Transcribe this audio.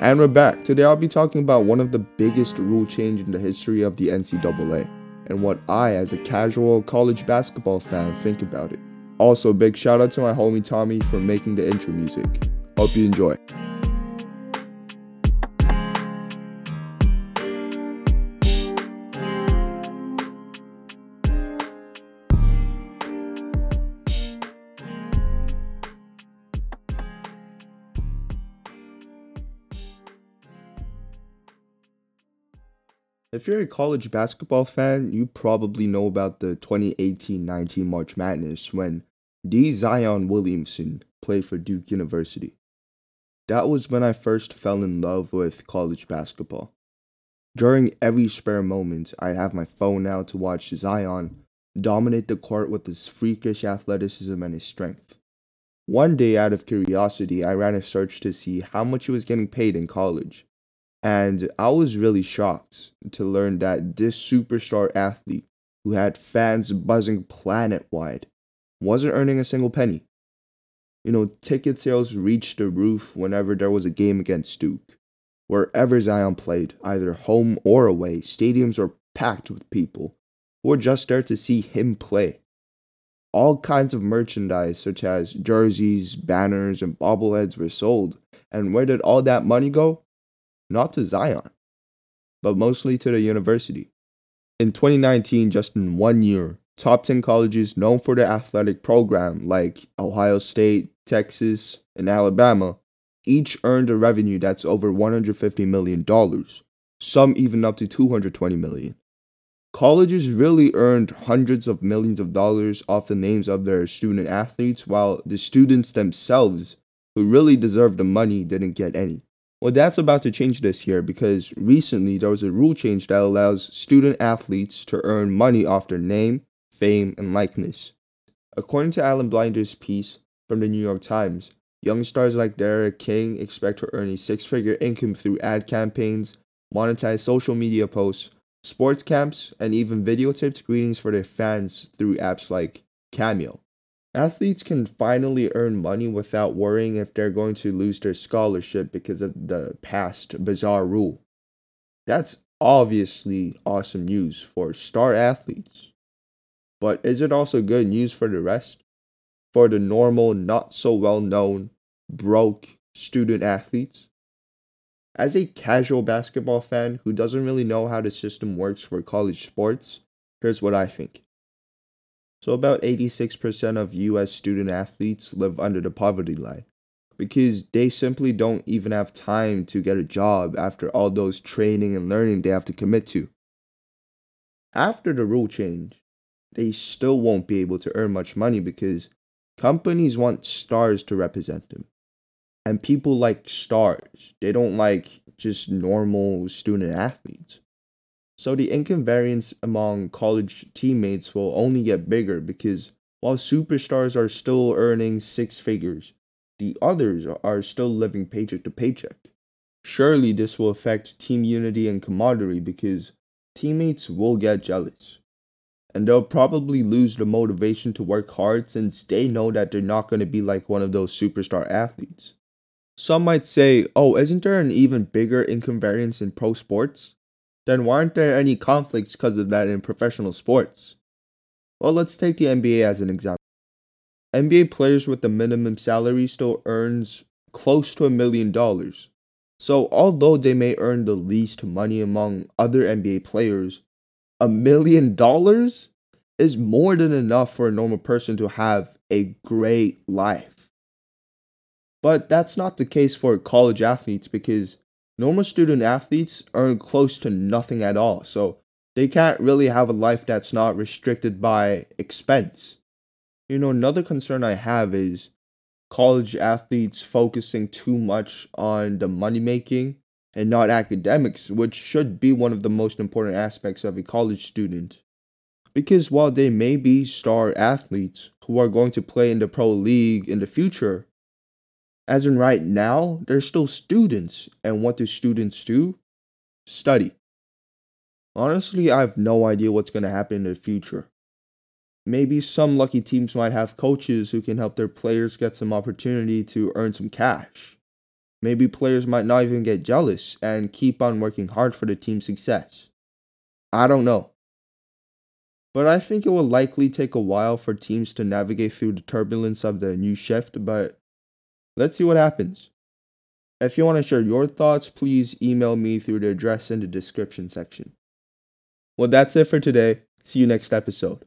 And we're back. Today I'll be talking about one of the biggest rule change in the history of the NCAA and what I, as a casual college basketball fan, think about it. Also, big shout out to my homie Tommy for making the intro music. Hope you enjoy. If you're a college basketball fan, you probably know about the 2018 19 March Madness when D. Zion Williamson played for Duke University. That was when I first fell in love with college basketball. During every spare moment, I'd have my phone out to watch Zion dominate the court with his freakish athleticism and his strength. One day, out of curiosity, I ran a search to see how much he was getting paid in college and I was really shocked to learn that this superstar athlete who had fans buzzing planet wide wasn't earning a single penny. You know, ticket sales reached the roof whenever there was a game against Duke. Wherever Zion played, either home or away, stadiums were packed with people who were just there to see him play. All kinds of merchandise, such as jerseys, banners, and bobbleheads, were sold. And where did all that money go? Not to Zion, but mostly to the university. In 2019, just in one year, top 10 colleges known for their athletic program, like Ohio State, Texas, and Alabama, each earned a revenue that's over $150 million, some even up to 220 million. Colleges really earned hundreds of millions of dollars off the names of their student athletes, while the students themselves, who really deserved the money, didn't get any. Well, that's about to change this year because recently there was a rule change that allows student athletes to earn money off their name, fame, and likeness. According to Alan Blinder's piece from the New York Times, young stars like D'Eriq King expect to earn a six figure income through ad campaigns, monetized social media posts, sports camps, and even videotaped greetings for their fans through apps like Cameo. Athletes can finally earn money without worrying if they're going to lose their scholarship because of the past bizarre rule. That's obviously awesome news for star athletes. But is it also good news for the rest? For the normal, not so well known, broke student athletes? As a casual basketball fan who doesn't really know how the system works for college sports, here's what I think. So, about 86% of US student athletes live under the poverty line because they simply don't even have time to get a job after all those training and learning they have to commit to. After the rule change, they still won't be able to earn much money because companies want stars to represent them. And people like stars, they don't like just normal student athletes. So the income variance among college teammates will only get bigger because while superstars are still earning six figures, the others are still living paycheck to paycheck. Surely this will affect team unity and camaraderie because teammates will get jealous. And they'll probably lose the motivation to work hard since they know that they're not going to be like one of those superstar athletes. Some might say, oh, isn't there an even bigger income variance in pro sports? Then why aren't there any conflicts because of that in professional sports? Well, let's take the NBA as an example. NBA players with the minimum salary still earns close to a million dollars. So, although they may earn the least money among other NBA players, a million dollars is more than enough for a normal person to have a great life. But that's not the case for college athletes because normal student athletes earn close to nothing at all, so they can't really have a life that's not restricted by expense. You know, another concern I have is college athletes focusing too much on the money making and not academics, which should be one of the most important aspects of a college student. Because while they may be star athletes who are going to play in the pro league in the future, as in right now, they're still students. And what do students do? Study. Honestly, I have no idea what's going to happen in the future. Maybe some lucky teams might have coaches who can help their players get some opportunity to earn some cash. Maybe players might not even get jealous and keep on working hard for the team's success. I don't know. But I think it will likely take a while for teams to navigate through the turbulence of the new shift, but let's see what happens. If you want to share your thoughts, please email me through the address in the description section. Well, that's it for today. See you next episode.